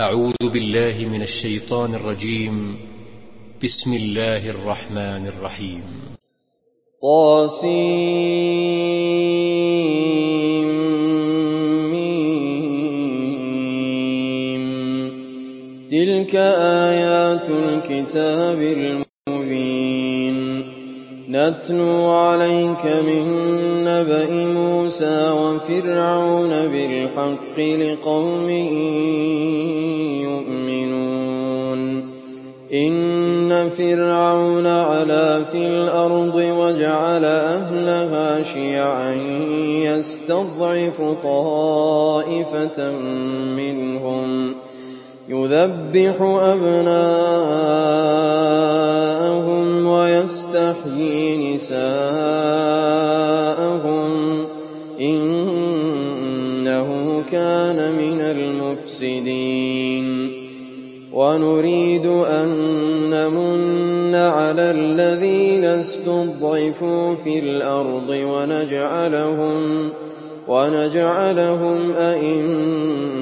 أعوذ بالله من الشيطان الرجيم. بسم الله الرحمن الرحيم. طاسيم. تلك آيات الكتاب المبين. نتلو عليك من نبأ موسى وفرعون بالحق لقوم إن فرعون علا في الأرض وجعل أهلها شيعا يستضعف طائفة منهم يذبح أبناءهم ويستحيي نساءهم إنه كان من المفسدين ونريد أن نمن على الذين استضعفوا في الأرض ونجعلهم ونجعلهم أئمة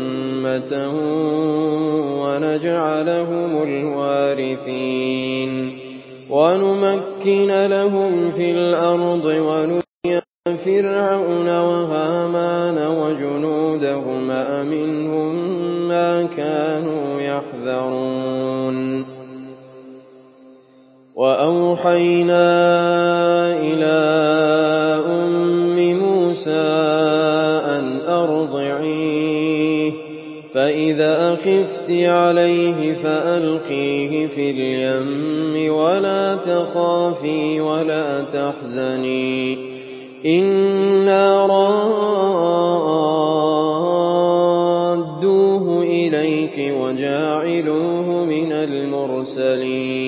ونجعلهم الوارثين. ونمكن لهم في الأرض ونري فرعون وهامان وجنودهما منهم ما كانوا يحذرون. وأوحينا إلى أم موسى أن أرضعيه فإذا خفت عليه فألقيه في اليم ولا تخافي ولا تحزني. إنا إليك وجاعلوه من المرسلين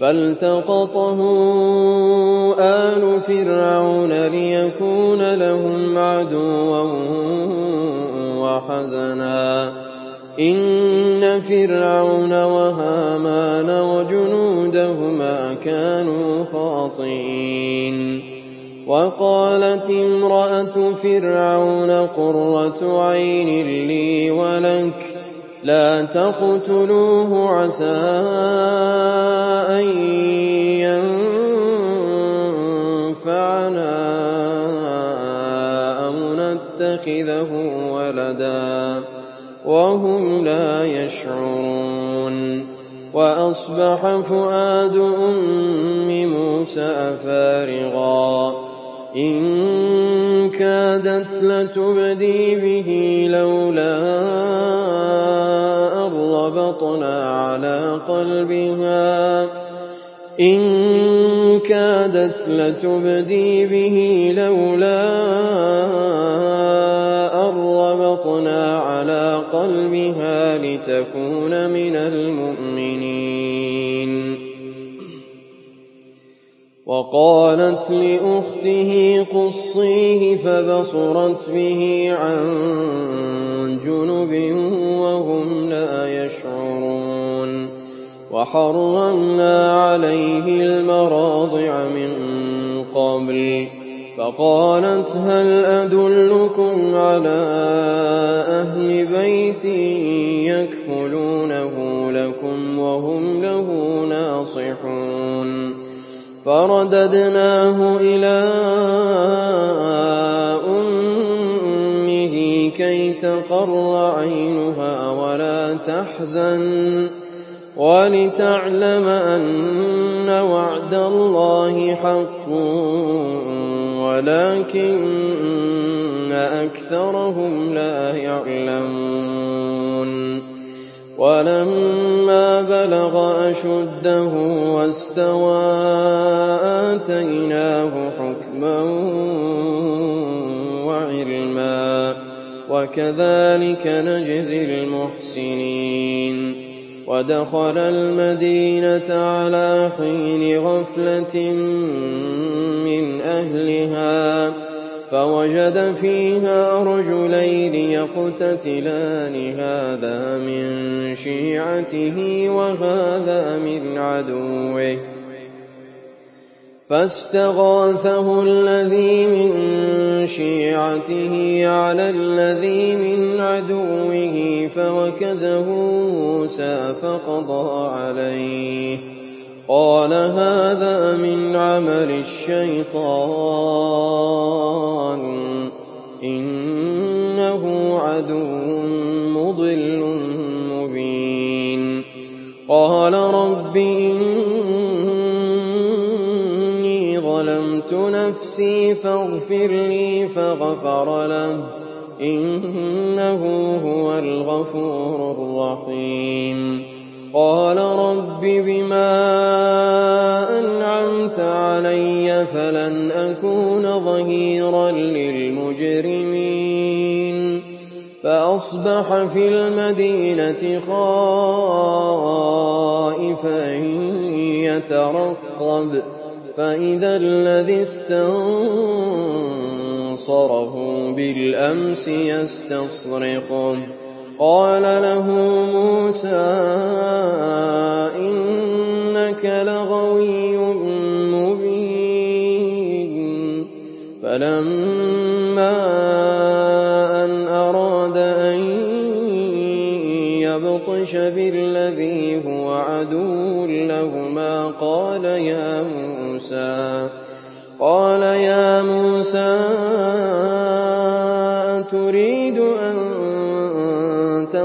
فالتقطه آل فرعون ليكون لهم عدوا وحزنا إن فرعون وهامان وجنودهما كانوا خاطئين وقالت امرأة فرعون قرة عين لي ولك لا تقتلوه عسى أن ينفعنا أو نتخذه ولدا وهم لا يشعرون. وأصبح فؤاد أم موسى فارغا إن كادت لتبدي به لولا أن ربطنا على قلبها. إن كادت لتبدي به لولا أن ربطنا على قلبها لتكون من المؤمنين. وقالت لأخته قصيه فبصرت به عن جنب وهم لا يشعرون وحرمنا عليه المراضع من قبل فقالت هل أدلكم على أهل بيت يكفلونه لكم وهم له ناصحون فرددناه إلى أمه كي تقر عينها ولا تحزن ولتعلم أن وعد الله حق ولكن أكثرهم لا يعلمون ولما بلغ أشده واستوى آتيناه حكما وعلما وكذلك نجزي المحسنين. ودخل المدينة على حين غفلة من أهلها. فوجد فيها رجلين يقتتلان هذا من شيعته وهذا من عدوه. فاستغاثه الذي من شيعته على الذي من عدوه فوكزه موسى فقضى عليه. قال هذا من عمل الشيطان. إنه عدو مضل مبين. قال رب إني ظلمت نفسي فاغفر لي فغفر له. إنه هو الغفور الرحيم. قال رب بما أنعمت علي فلن أكون ظهيرا للمجرمين. فأصبح في المدينة خائفا يترقب فإذا الذي استنصره بالأمس يستصرخه. قال له موسى إنك لغوي مبين. فلما أن أراد أن يبطش بالذي هو عدو لهما قال يا موسى قال يا موسى أتريد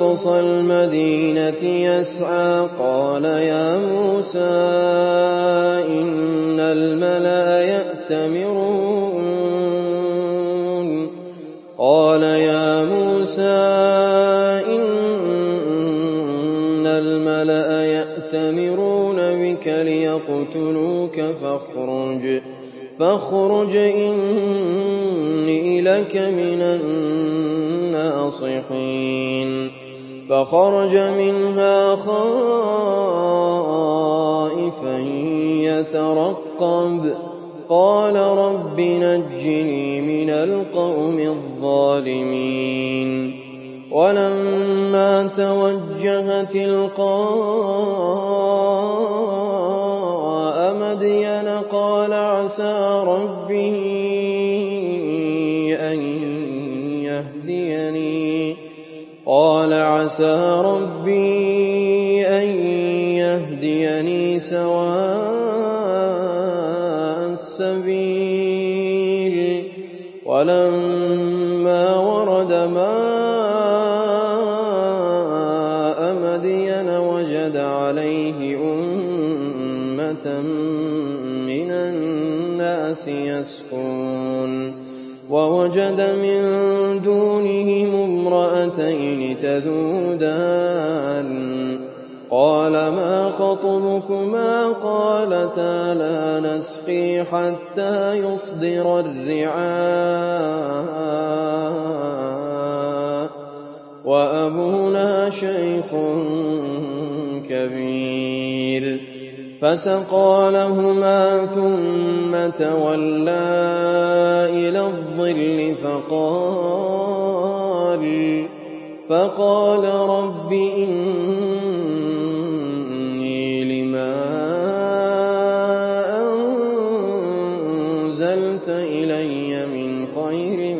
أقصى المدينة يسعى. قال يا موسى إن الملأ يأتمرون. قال يا موسى إن الملأ يأتمرون بك ليقتلوك فاخرج. فاخرج إني لك من الناصحين. فخرج منها خائفا يترقب. قال رب نجني من القوم الظالمين. ولما توجه تلقاء مدين قال عسى ربي عسى ربي أن يهديني سواء السبيل. ولما ورد ماء مدين وجد عليه أمة من الناس يسقون ووجد من امرأتين تذودان. قال ما خطبكما؟ قالتا لا نسقي حتى يصدر الرعاء. وأبونا شيخ كبير. فسقى لهما ثم تولى إلى الظل فقال فقال رب إني لما أنزلت إلي من خير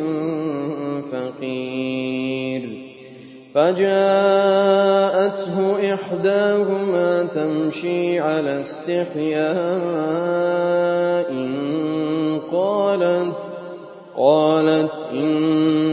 فقير. فجاءته إحداهما تمشي على استحياء قالت قالت إن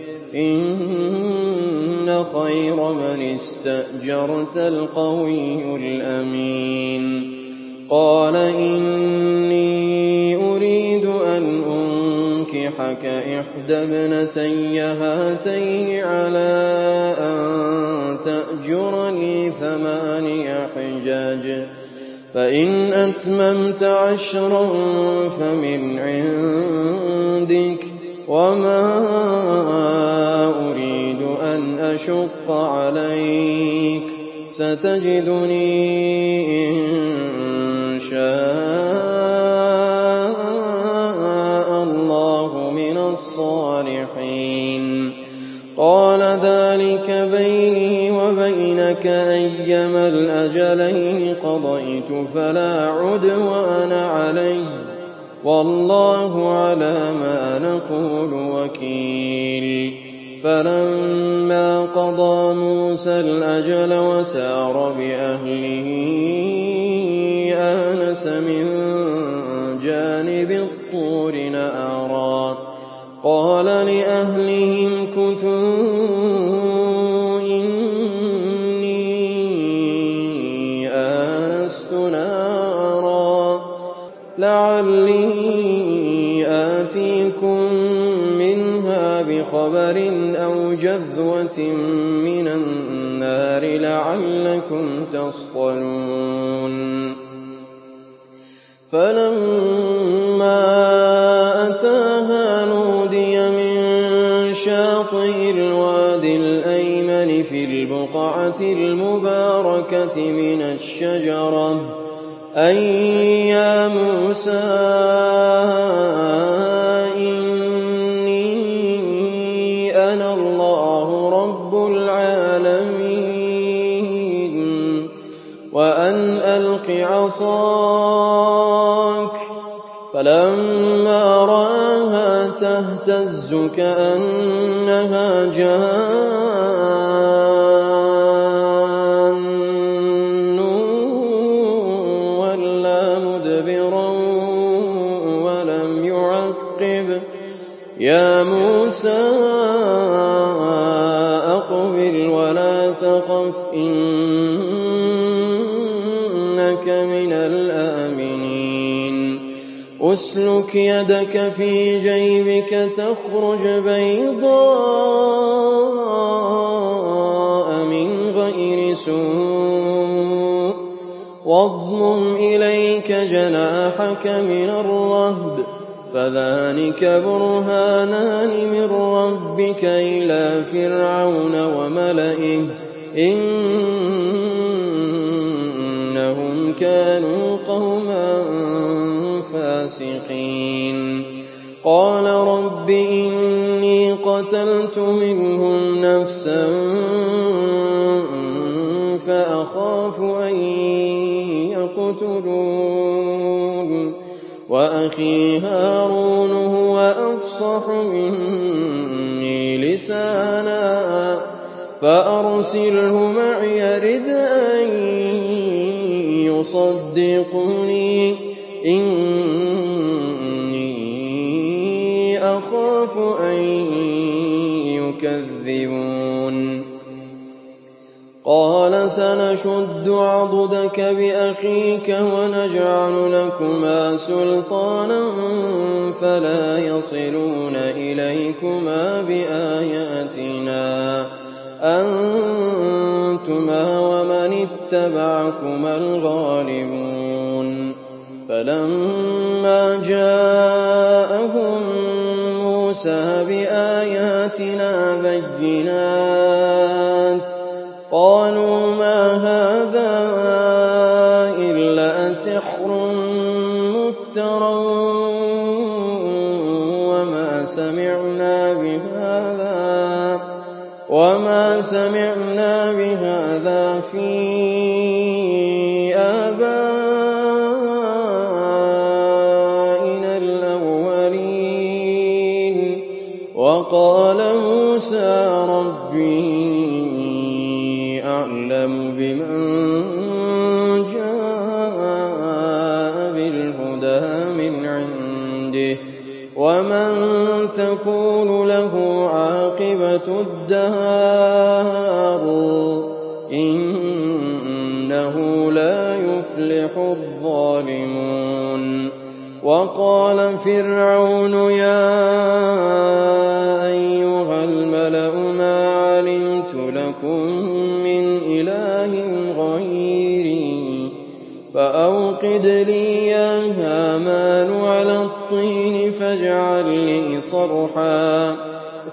إِنَّ خَيْرَ مَنِ اسْتَأْجَرْتَ الْقَوِيُّ الْأَمِينُ قَالَ إِنِّي أُرِيدُ أَنْ أُنكِحَكَ إِحْدَى ابْنَتَيَّ هَاتَيْنِ عَلَىٰ أَن تَأْجُرَنِي ثَمَانِيَ حِجَجٍ ۖ فَإِنْ أَتْمَمْتَ عَشْرًا فَمِنْ عِندِكَ ۖ وَمَا أُرِيدُ أَنْ أَشُقَّ عَلَيْكَ ۚ سَتَجِدُنِي إِن شَاءَ اللَّهُ مِنَ الصَّالِحِينَ قَالَ ذَٰلِكَ بَيْنِي وَبَيْنَكَ ۖ أَيَّمَا الْأَجَلَيْنِ قَضَيْتُ فَلَا عُدْوَانَ عَلَيَّ ۖ وَاللَّهُ عَلَىٰ مَا نَقُولُ وَكِيلٌ. فَلَمَّا قَضَىٰ مُوسَى الْأَجَلَ وَسَارَ بِأَهْلِهِ آنَسَ مِن جَانِبِ الطُّورِ نَارًا. قَالَ لِأَهْلِهِ آتِيكُم مِّنْهَا بِخَبَرٍ أَوْ جَذْوَةٍ مِّنَ النَّارِ لَعَلَّكُمْ تَصْطَلُونَ. فَلَمَّا أَتَاهَا نُودِيَ مِن شَاطِئِ الْوَادِ الْأَيْمَنِ فِي الْبُقْعَةِ الْمُبَارَكَةِ مِنَ الشَّجَرَةِ أَن يَا مُوسَىٰ إِنِّي أَنَا اللَّهُ رَبُّ الْعَالَمِينَ وَأَنْ أَلْقِ عَصَاكَ ۖ فَلَمَّا رَآهَا تَهْتَزُّ كَأَنَّهَا جَانٌّ. مُوسَىٰ أَقْبِلْ وَلَا تَخَفْ ۖ إِنَّكَ مِنَ الْآمِنِينَ. أُسْلُكْ يَدَكَ فِي جَيْبِكَ تَخْرُجْ بَيْضَاءَ مِنْ غَيْرِ سُوءٍ. وَاضْمُمْ إِلَيْكَ جَنَاحَكَ مِنَ الرَّهْبِ ۖ. فَذَانِكَ بُرْهَانَانِ مِن رَّبِّكَ إِلَىٰ فِرْعَوْنَ وَمَلَئِهِ ۚ إِنَّهُمْ كَانُوا قَوْمًا فَاسِقِينَ. قَالَ رَبِّ إِنِّي قَتَلْتُ مِنْهُمْ نَفْسًا فَأَخَافُ أَن يَقْتُلُونِ. وَأَخِي هَارُونُ هُوَ أَفْصَحُ مِنِّي لِسَانًا فَأَرْسِلْهُ مَعِيَ رِدْءًا يُصَدِّقُنِي ۖ. إِنِّي أَخَافُ أَن يُكَذِّبُونِ. قَالَ سَنَشُدُّ عَضُدَكَ بِأَخِيكَ وَنَجْعَلُ لَكُمَا سُلْطَانًا فَلَا يَصِلُونَ إِلَيْكُمَا بِآيَاتِنَا. أَنتُمَا وَمَنِ اتَّبَعَكُمَا الْغَالِبُونَ. فَلَمَّا جَاءَهُم مُّوسَىٰ بِآيَاتِنَا بَيِّنَاتٍ قَالُوا مَا هَٰذَا إِلَّا سِحْرٌ مُّفْتَرًى وَمَا سَمِعْنَا بِهَٰذَا فِي آبَائِنَا الْأَوَّلِينَ. وَمَن تَكُونُ لَهُ عَاقِبَةُ الدَّارِ إِنَّهُ لَا يُفْلِحُ الظَّالِمُونَ وَقَالَ فِرْعَوْنُ يَا فَأَوْقِدْ لِي يَا هَامَانُ عَلَى الطِّينِ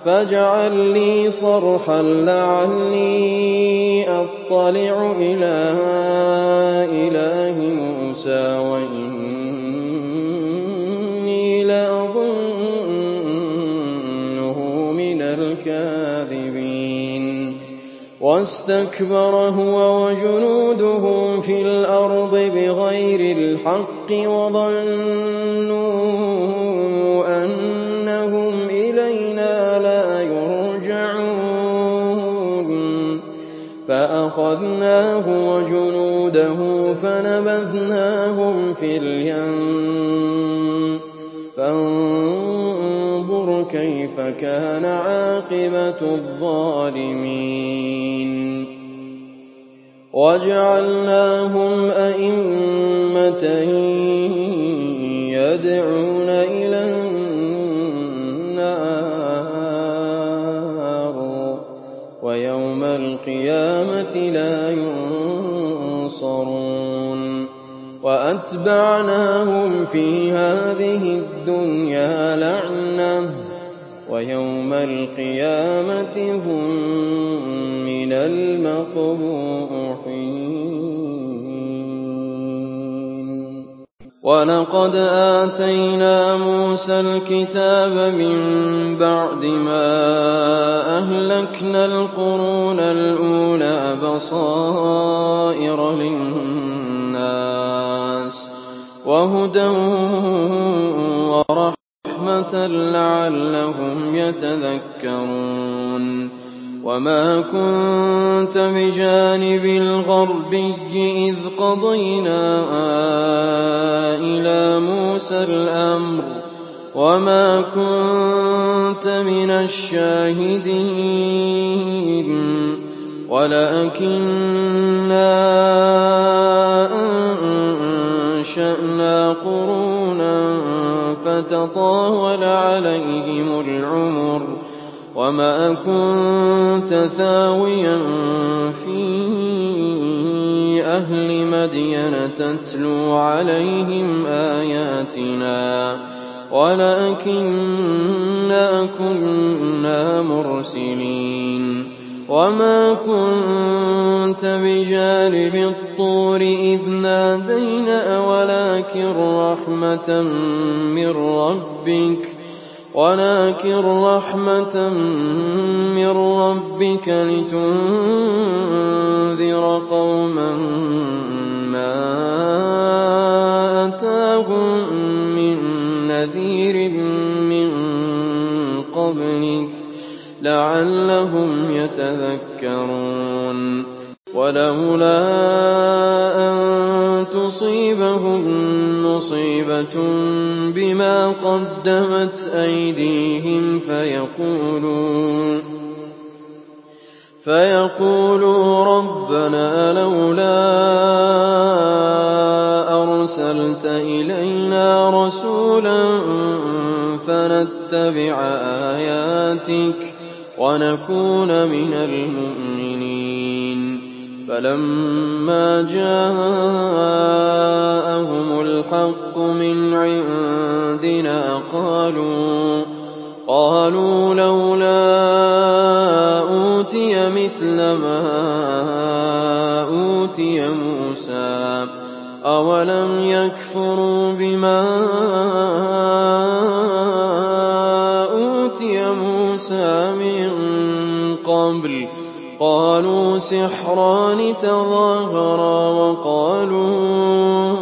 فَاجْعَل لِّي صَرْحًا لَّعَلِّي أَطَّلِعُ إِلَىٰ إِلَٰهِ مُوسَىٰ وَإِنِّي وَاسْتَكْبَرَ هُوَ وَجُنُودُهُ فِي الْأَرْضِ بِغَيْرِ الْحَقِّ وَظَنُّوا أَنَّهُمْ إِلَيْنَا لَا يُرْجَعُونَ. فَأَخَذْنَاهُ وَجُنُودَهُ فَنَبَذْنَاهُمْ فِي الْيَمِّ. كَيْفَ كَانَ عَاقِبَةُ الظَّالِمِينَ. وَجَعَلْنَاهُمْ أَئِمَّةً يَدْعُونَ إِلَى النَّارِ وَيَوْمَ الْقِيَامَةِ لَا يُنصَرُونَ. وَأَتْبَعْنَاهُمْ فِي هَٰذِهِ الدُّنْيَا لَعْنَةً وَيَوْمَ الْقِيَامَةِ هُم مِّنَ الْمَقْبُوحِينَ. وَلَقَدْ آتَيْنَا مُوسَى الْكِتَابَ مِن بَعْدِ مَا أَهْلَكْنَا الْقُرُونَ الْأُولَىٰ بَصَائِرَ لِلنَّاسِ وَهُدًى لَّعَلَّهُمْ يَتَذَكَّرُونَ وَمَا كُنتَ بِجَانِبِ الْغَرْبِيِّ إِذْ قَضَيْنَا إِلَىٰ مُوسَى الْأَمْرَ وَمَا كُنتَ مِنَ الشَّاهِدِينَ وَلَٰكِنَّا أَنشَأْنَا قُرُونًا فَتَطَاوَلَ عَلَيْهِمُ الْعُمُرُ ۚ وَمَا كُنتَ ثَاوِيًا فِي أَهْلِ مَدْيَنَ تَتْلُو عَلَيْهِمْ آيَاتِنَا وَلَٰكِنَّا كُنَّا مُرْسِلِينَ. وَمَا كُنتَ بِجَانِبِ الطُّورِ إِذْ نَادَيْنَا وَلَٰكِن رَّحْمَةً مِّن رَّبِّكَ لِتُنذِرَ قَوْمًا مَّا أَتَاهُم مِّن نَّذِيرٍ مِّن قَبْلِكَ لَعَلَّهُمْ يَتَذَكَّرُونَ وَلَوْلَا أَن تُصِيبَهُم مُّصِيبَةٌ بِمَا قَدَّمَتْ أَيْدِيهِمْ فَيَقُولُوا رَبَّنَا لَوْلَا أَرْسَلْتَ إِلَيْنَا رَسُولًا فَنَتَّبِعَ آيَاتِكَ وَنَكُونَ مِنَ الْمُؤْمِنِينَ. فَلَمَّا جَاءَهُمُ الْحَقُّ مِنْ عِندِنَا قَالُوا لَوْلَا أُوتِيَ مِثْلَ مَا أُوتِيَ مُوسَىٰ ۚ أَوَلَمْ يَكْفُرُوا بِمَا أُوتِيَ مُوسَىٰ؟ قَالُوا سِحْرَانِ تَظَاهَرَا وَقَالُوا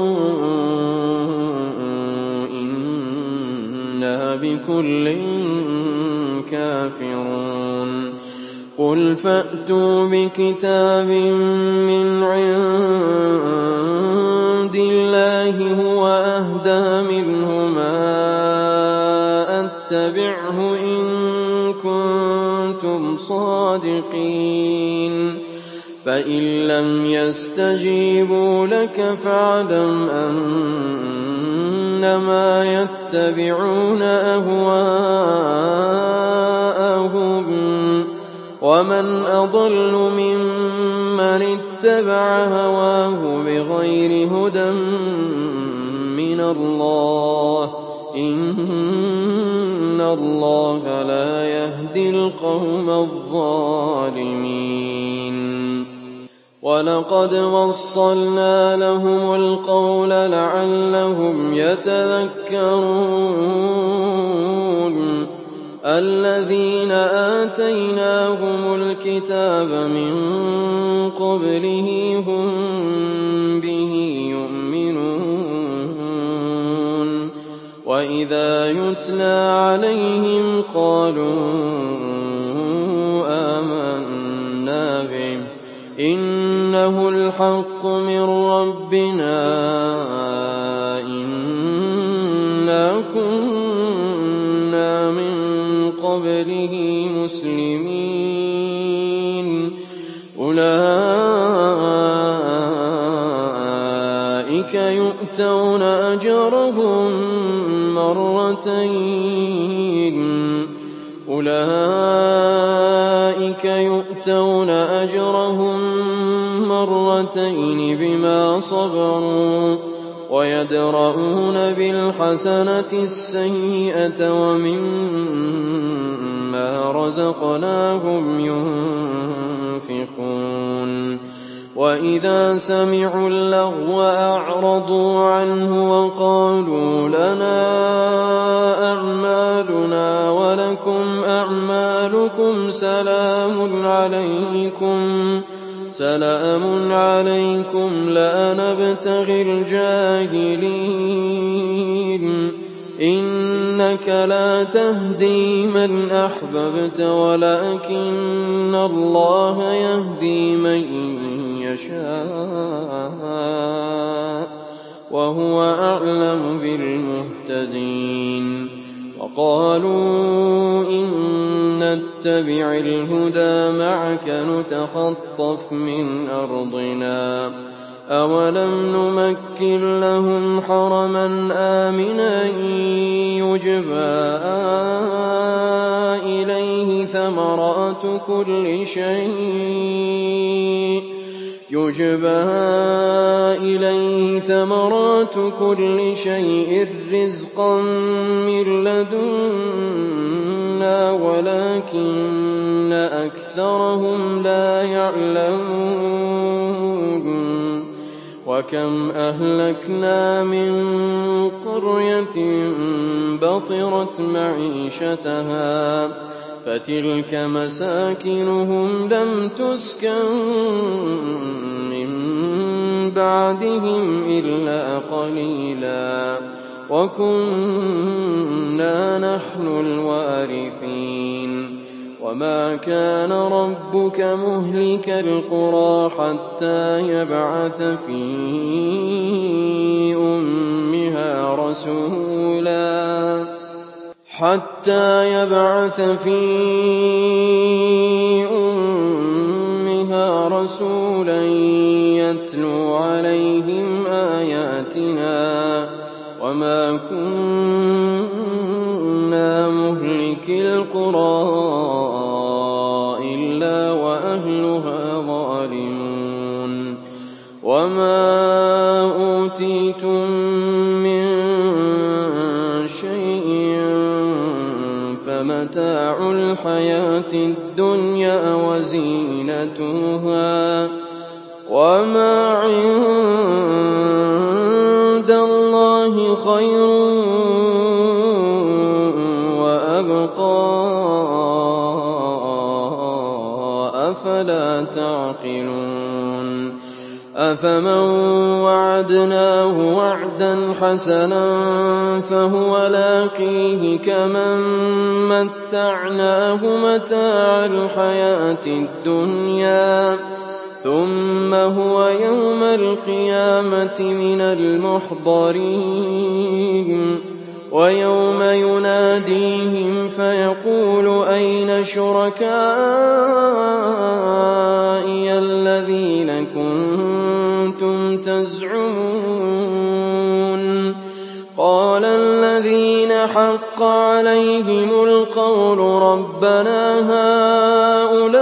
إِنَّا بِكُلٍّ كَافِرُونَ قُلْ فَأْتُوا بِكِتَابٍ مِّنْ صادقين فإن لم يستجيبوا لك فاعلم أنما يتبعون أهواءهم. ومن أضل ممن اتبع هواه بغير هدى من الله. إن الله لا يهدي القوم الظالمين ولقد وصلنا لهم القول لعلهم يتذكرون الذين آتيناهم الكتاب من قبله هم وإذا يتلى عليهم قالوا آمنا به إنه الحق من ربنا إنا كنا من قبله مسلمين أولئك يؤتون أجرهم مرتين. أولئك يؤتون أجرهم مرتين بما صبروا ويدرؤون بالحسنة السيئة ومما رزقناهم ينفقون. وإذا سمعوا اللغو أعرضوا عنه وقالوا لنا أعمالنا ولكم أعمالكم سلام عليكم سلام عليكم لا نبتغي الجاهلين إنك لا تهدي من أحببت ولكن الله يهدي من يشاء وهو أعلم بالمهتدين وقالوا إن نتبع الهدى معك نتخطف من أرضنا أولم نمكن لهم حرما آمنا يجبى إليه ثمرات كل شيء يجبى إليه ثمرات كل شيء رزقا من لدنا ولكن أكثرهم لا يعلمون وكم أهلكنا من قرية بطرت معيشتها فتلك مساكنهم لم تسكن من بعدهم إلا قليلا. وكنا نحن الوارثين. وما كان ربك مهلك القرى حتى يبعث في أمها رسولا. حتى يبعث في أمها رسولا يتلو عليهم آياتنا وما كنا مهلك القرى إلا وأهلها ظالمون وما أوتيتم من فمتاع الحياة الدنيا وزينتها وما عند الله خير وأبقى أفلا تعقلون أفمن وعدناه وعدا حسنا فهو لاقيه كمن متعناه متاع الحياة الدنيا. ثم هو يوم القيامة من المحضرين. وَيَوْمَ يُنَادِيهِمْ فَيَقُولُ أَيْنَ شُرَكَائِيَ الَّذِينَ كُنتُمْ تَزْعُمُونَ قَالَ الَّذِينَ حَقَّ عَلَيْهِمُ الْقَوْلُ رَبَّنَا هَٰؤُلَاءِ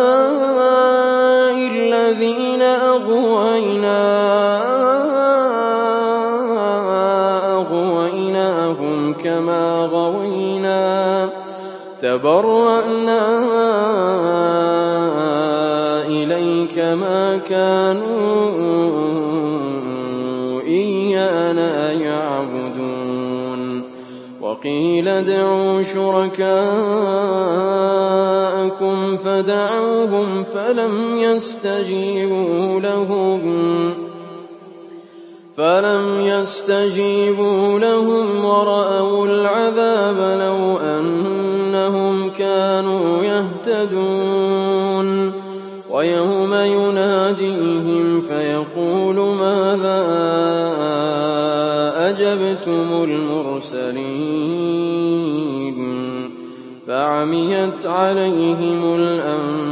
الَّذِينَ أَغْوَيْنَاهُمْ كَمَا غَوَيْنَا ۖ. تَبَرَّأْنَا إِلَيْكَ مَا كَانُوا وَقِيلَ ادْعُوا شُرَكَاءَكُمْ فَدَعَوْهُمْ فَلَمْ يَسْتَجِيبُوا لَهُمْ وَرَأَوُا الْعَذَابَ ۚ لَوْ أَنَّهُمْ كَانُوا يَهْتَدُونَ وَيَوْمَ يُنَادِيهِمْ فَيَقُولُ مَاذَا أَجَبْتُمُ الْمُرْسَلِينَ فَعَمِيَتْ عَلَيْهِمُ الْأَنبَاءُ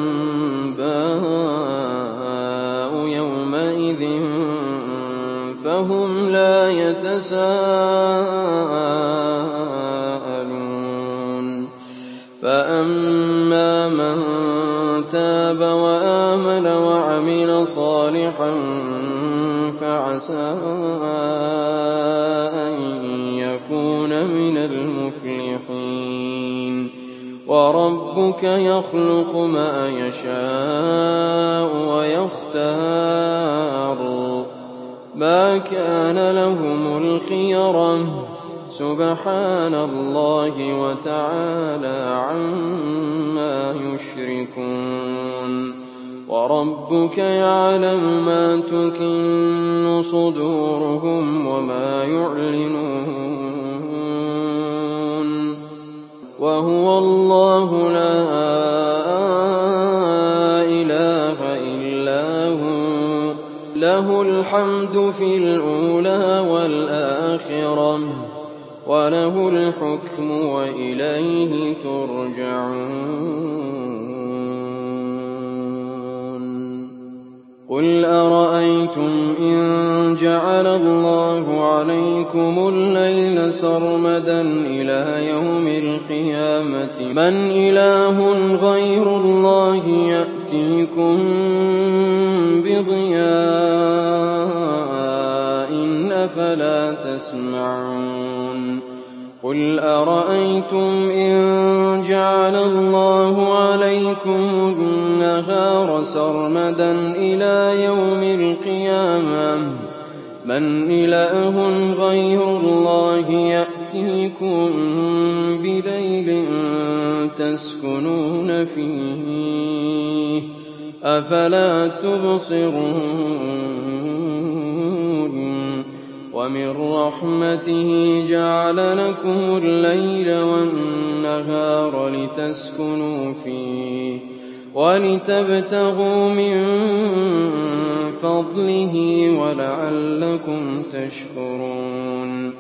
يَوْمَئِذٍ فَهُمْ لَا يَتَسَاءَلُونَ. فَأَمَّا مَن تَابَ وَآمَنَ وَعَمِلَ صَالِحًا فَعَسَىٰ وَرَبُّكَ يَخْلُقُ مَا يَشَاءُ وَيَخْتَارُ ۗ. مَا كَانَ لَهُمُ الْخِيَرَةُ ۚ سُبْحَانَ اللَّهِ وَتَعَالَىٰ عَمَّا يُشْرِكُونَ. وَرَبُّكَ يَعْلَمُ مَا تُكِنُّ صُدُورُهُمْ وَمَا يُعْلِنُونَ. وَهُوَ اللَّهُ لَا إِلَٰهَ إِلَّا هُوَ ۖ. لَهُ الْحَمْدُ فِي الْأُولَىٰ وَالْآخِرَةِ ۖ وَلَهُ الْحُكْمُ وَإِلَيْهِ تُرْجَعُونَ. قُلْ أَرَأَيْتُمْ إِن جَعَلَ اللَّهُ عَلَيْكُمُ اللَّيْلَ سَرْمَدًا إِلَىٰ يَوْمِ الْقِيَامَةِ مَنْ إِلَٰهٌ غَيْرُ اللَّهِ يَأْتِيكُم بِضِيَاءٍ ۖ أَفَلَا تَسْمَعُونَ قُلْ أَرَأَيْتُمْ إِن جَعَلَ اللَّهُ عَلَيْكُمُ النَّهَارَ سَرْمَدًا إِلَىٰ يَوْمِ الْقِيَامَةِ مَنْ إِلَٰهٌ غَيْرُ اللَّهِ يَأْتِيكُم بِلَيْلٍ تَسْكُنُونَ فِيهِ ۖ أَفَلَا تُبْصِرُونَ وَمِن رَّحْمَتِهِ جَعَلَ لَكُمُ اللَّيْلَ وَالنَّهَارَ لِتَسْكُنُوا فِيهِ وَلِتَبْتَغُوا مِن فَضْلِهِ وَلَعَلَّكُمْ تَشْكُرُونَ.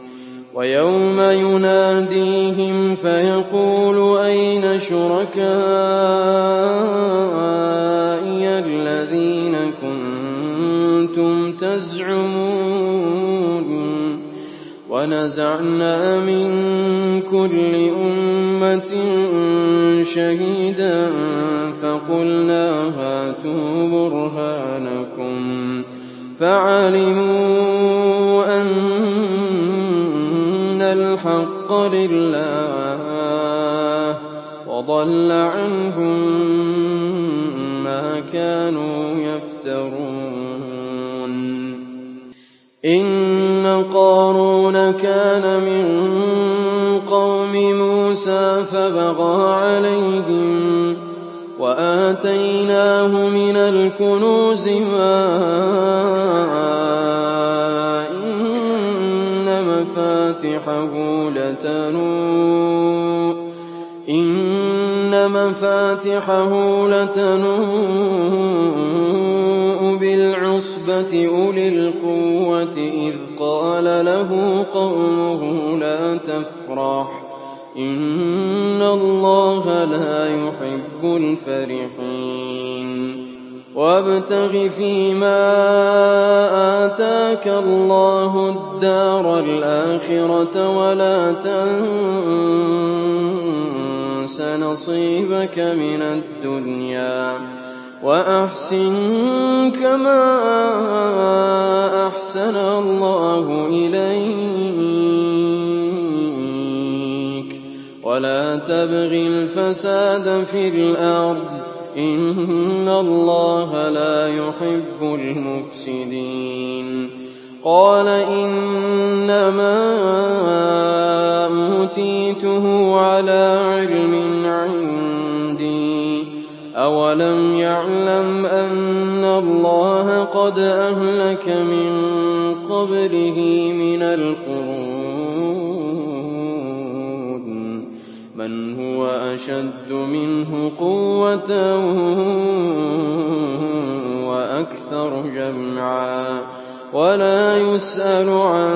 وَيَوْمَ يُنَادِيهِمْ فَيَقُولُ أَيْنَ شُرَكَائِيَ الَّذِينَ وَنَزَعْنَا مِن كُلِّ أُمَّةٍ شَهِيدًا فَقُلْنَا هَاتُوا بُرْهَانَكُمْ فَعَلِمُوا أَنَّ الْحَقَّ لِلَّهِ وَضَلَّ عَنْهُم مَّا كَانُوا يَفْتَرُونَ إِنَّ قَارُونَ كَانَ مِن قَوْمِ مُوسَىٰ فَبَغَىٰ عَلَيْهِمْ ۖ وَآتَيْنَاهُ مِنَ الْكُنُوزِ مَا إِنَّ مَفَاتِحَهُ لَتَنُوءُ الْعُصْبَةِ أُولِي الْقُوَّةِ إِذْ قَالَ لَهُ قَوْمُهُ لَا تَفْرَحْ إِنَّ اللَّهَ لَا يُحِبُّ الْفَرِحِينَ. وَابْتَغِ فِيمَا آتَاكَ اللَّهُ الدَّارَ الْآخِرَةَ وَلَا تَنسَ نَصِيبَكَ مِنَ الدُّنْيَا. وَأَحْسِن كَمَا أَحْسَنَ اللَّهُ إِلَيْكَ. وَلَا تَبْغِ الْفَسَادَ فِي الْأَرْضِ ۖ. إِنَّ اللَّهَ لَا يُحِبُّ الْمُفْسِدِينَ. قَالَ إِنَّمَا أُوتِيتُهُ عَلَىٰ عِلْمٍ عِندِي ۚ. أَوَلَمْ يَعْلَمْ أَنَّ اللَّهَ قَدْ أَهْلَكَ مِن قَبْلِهِ مِنَ الْقُرُونِ مَنْ هُوَ أَشَدُّ مِنْهُ قُوَّةً وَأَكْثَرُ جَمْعًا وَلَا يُسْأَلُ عَن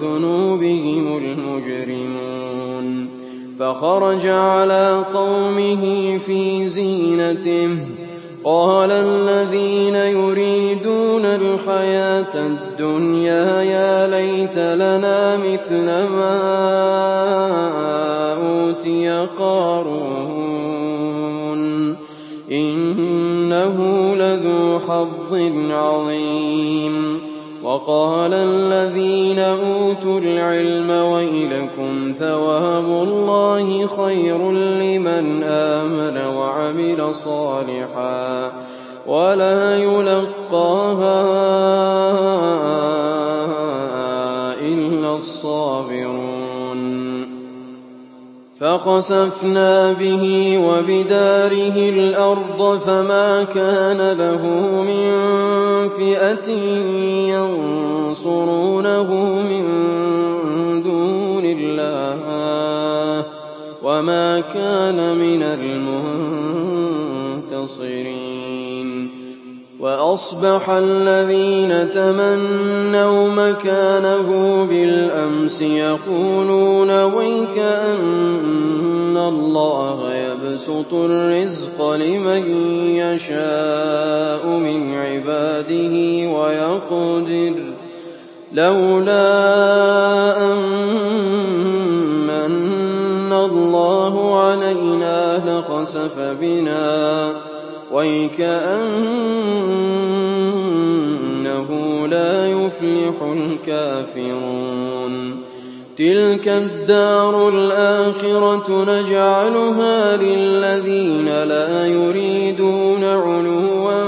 ذُنُوبِهِمُ فَخَرَجَ عَلَىٰ قَوْمِهِ فِي زِينَتِهِ ۖ. قَالَ الَّذِينَ يُرِيدُونَ الْحَيَاةَ الدُّنْيَا يَا لَيْتَ لَنَا مِثْلَ مَا أُوتِيَ قَارُونُ. إِنَّهُ لَذُو حَظٍّ عَظِيمٍ. وَقَالَ الَّذِينَ أُوتُوا الْعِلْمَ وَيْلَكُمْ ثَوَابُ اللَّهِ خَيْرٌ لِّمَنْ آمَنَ وَعَمِلَ صَالِحًا وَلَا يُلَقَّاهَا إِلَّا الصَّابِرُونَ. فَخَسَفْنَا بِهِ وَبِدَارِهِ الْأَرْضَ فَمَا كَانَ لَهُ مِن فِئَةٍ يَنصُرُونَهُ مِن دُونِ اللَّهِ وَمَا كَانَ مِنَ الْمُنتَصِرِينَ وَأَصْبَحَ الَّذِينَ تَمَنَّوْا مَكَانَهُ بِالْأَمْسِ يَقُولُونَ وَيْكَأَنَّ اللَّهَ يَبْسُطُ الرِّزْقَ لِمَن يَشَاءُ مِنْ عِبَادِهِ وَيَقْدِرُ ۖ لَوْلَا أَن مَّنَّ اللَّهُ عَلَيْنَا لَخَسَفَ بِنَا ۖ وَيْكَأَنَّهُ لَا يُفْلِحُ الْكَافِرُونَ تِلْكَ الدَّارُ الْآخِرَةُ نَجْعَلُهَا لِلَّذِينَ لَا يُرِيدُونَ عُلُوًّا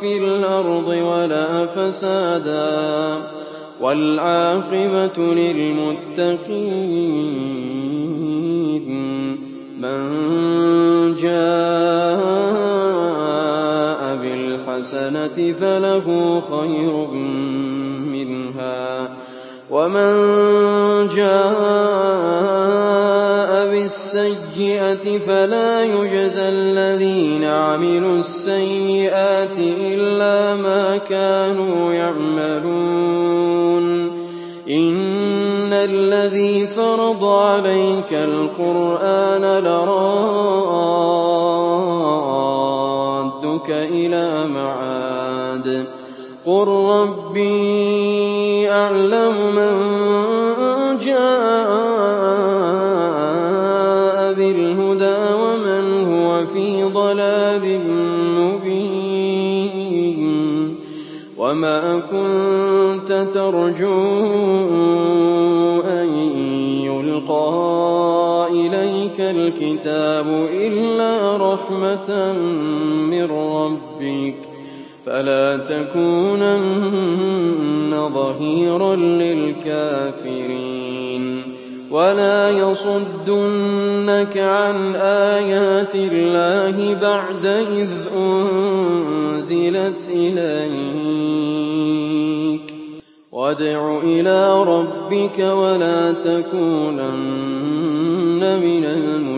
فِي الْأَرْضِ وَلَا فَسَادًا ۚ وَالْعَاقِبَةُ لِلْمُتَّقِينَ مَن جَاءَ بِالْحَسَنَةِ فَلَهُ خَيْرٌ وَمَن جَاءَ بِالسَّيِّئَةِ فَلَا يُجْزَى الَّذِينَ عَمِلُوا السَّيِّئَاتِ إِلَّا مَا كَانُوا يَعْمَلُونَ إِنَّ الَّذِي فَرَضَ عَلَيْكَ الْقُرْآنَ لَرَادُّكَ إِلَىٰ مَعَادٍ ۚ قُل رَّبِّي أَعْلَمُ مَن جَاءَ بِالْهُدَىٰ وَمَنْ هُوَ فِي ضَلَالٍ مُّبِينٍ وَمَا كُنتَ تَرْجُو أَن يُلْقَىٰ إِلَيْكَ الْكِتَابُ إِلَّا رَحْمَةً مِّن رَّبِّكَ ۖ فَلَا تَكُونَنَّ ظَهِيرًا لِّلْكَافِرِينَ وَلَا يَصُدُّنَّكَ عَنْ آيَاتِ اللَّهِ بَعْدَ إِذْ أُنزِلَتْ إِلَيْكَ ۖ وَادْعُ إِلَىٰ رَبِّكَ وَلَا تَكُونَنَّ مِنَ الْمُشْرِكِينَ